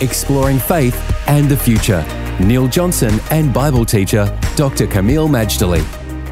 Exploring faith and the future. Neil Johnson and Bible teacher Dr. Kameel Majdali.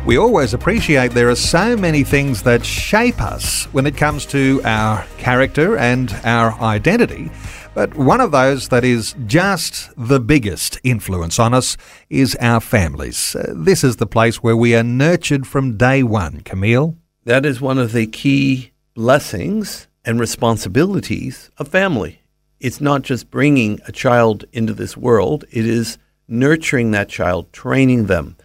We always appreciate there are so many things that shape us when it comes to our character and our identity. But one of those that is just the biggest influence on us is our families. Uh, this is the place where we are nurtured from day one, Kameel. That is one of the key blessings and responsibilities of family. It's not just bringing a child into this world, it is nurturing that child, training them,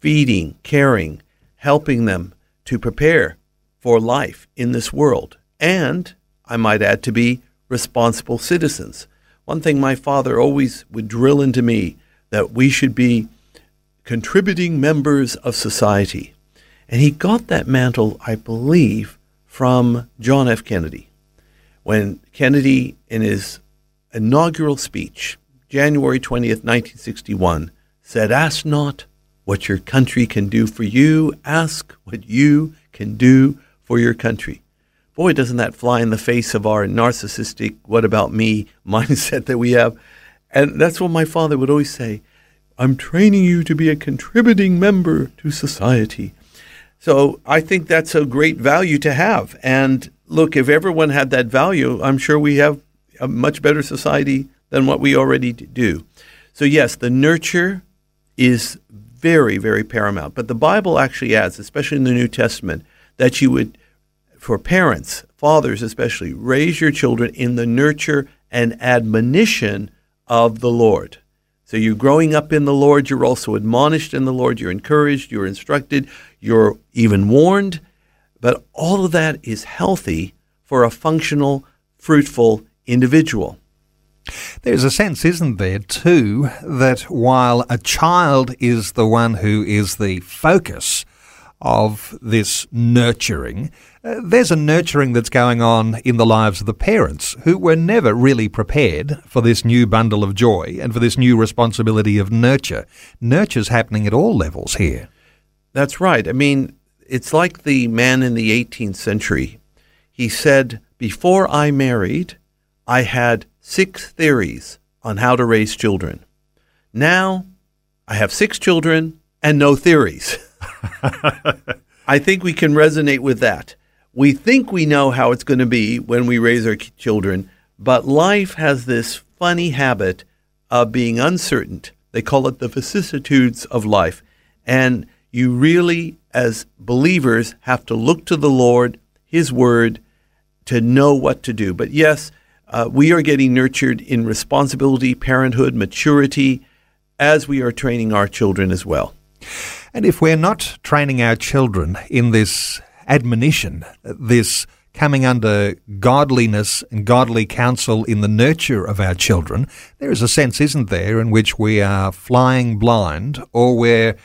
feeding, caring, helping them to prepare for life in this world. And, I might add, to be responsible citizens. One thing my father always would drill into me that we should be contributing members of society. And he got that mantle, I believe, from John F. Kennedy. When Kennedy, in his inaugural speech, January 20th, 1961, said, Ask not what your country can do for you, ask what you can do for your country. Boy, doesn't that fly in the face of our narcissistic, what about me mindset that we have. And that's what my father would always say I'm training you to be a contributing member to society. So I think that's a great value to have. And look, if everyone had that value, I'm sure we have a much better society than what we already do. So, yes, the nurture is very, very paramount. But the Bible actually adds, especially in the New Testament, that you would, for parents, fathers especially, raise your children in the nurture and admonition of the Lord. So you're growing up in the Lord, you're also admonished in the Lord, you're encouraged, you're instructed, you're even warned. But all of that is healthy for a functional, fruitful individual. There's a sense, isn't there, too, that while a child is the one who is the focus of this nurturing, uh, there's a nurturing that's going on in the lives of the parents who were never really prepared for this new bundle of joy and for this new responsibility of nurture. Nurture's happening at all levels here. That's right. I mean, it's like the man in the 18th century. He said, Before I married, I had six theories on how to raise children. Now I have six children and no theories. I think we can resonate with that. We think we know how it's going to be when we raise our children, but life has this funny habit of being uncertain. They call it the vicissitudes of life. And you really, as believers, have to look to the Lord, His Word, to know what to do. But yes, uh, we are getting nurtured in responsibility, parenthood, maturity, as we are training our children as well. And if we're not training our children in this admonition, this coming under godliness and godly counsel in the nurture of our children, there is a sense, isn't there, in which we are flying blind or we're,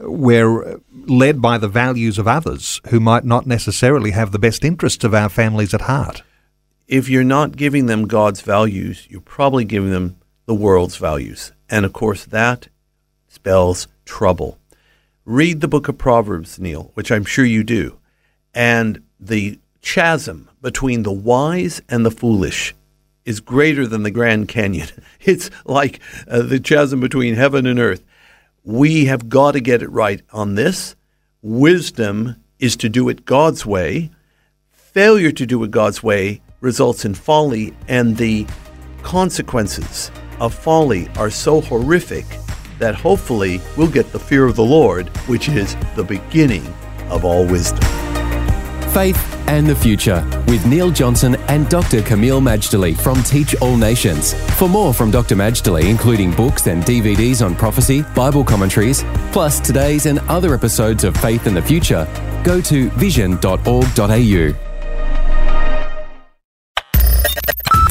we're led by the values of others who might not necessarily have the best interests of our families at heart if you're not giving them God's values, you're probably giving them the world's values. And of course, that spells trouble. Read the book of Proverbs, Neil, which I'm sure you do. And the chasm between the wise and the foolish is greater than the Grand Canyon. It's like uh, the chasm between heaven and earth. We have got to get it right on this. Wisdom is to do it God's way. Failure to do it God's way results in folly, and the consequences of folly are so horrific that hopefully we'll get the fear of the Lord, which is the beginning of all wisdom. Faith and the Future with Neil Johnson and Dr. Kameel Majdali from Teach All Nations. For more from Dr. Majdali, including books and DVDs on prophecy, Bible commentaries, plus today's and other episodes of Faith and the Future, go to vision.org.au.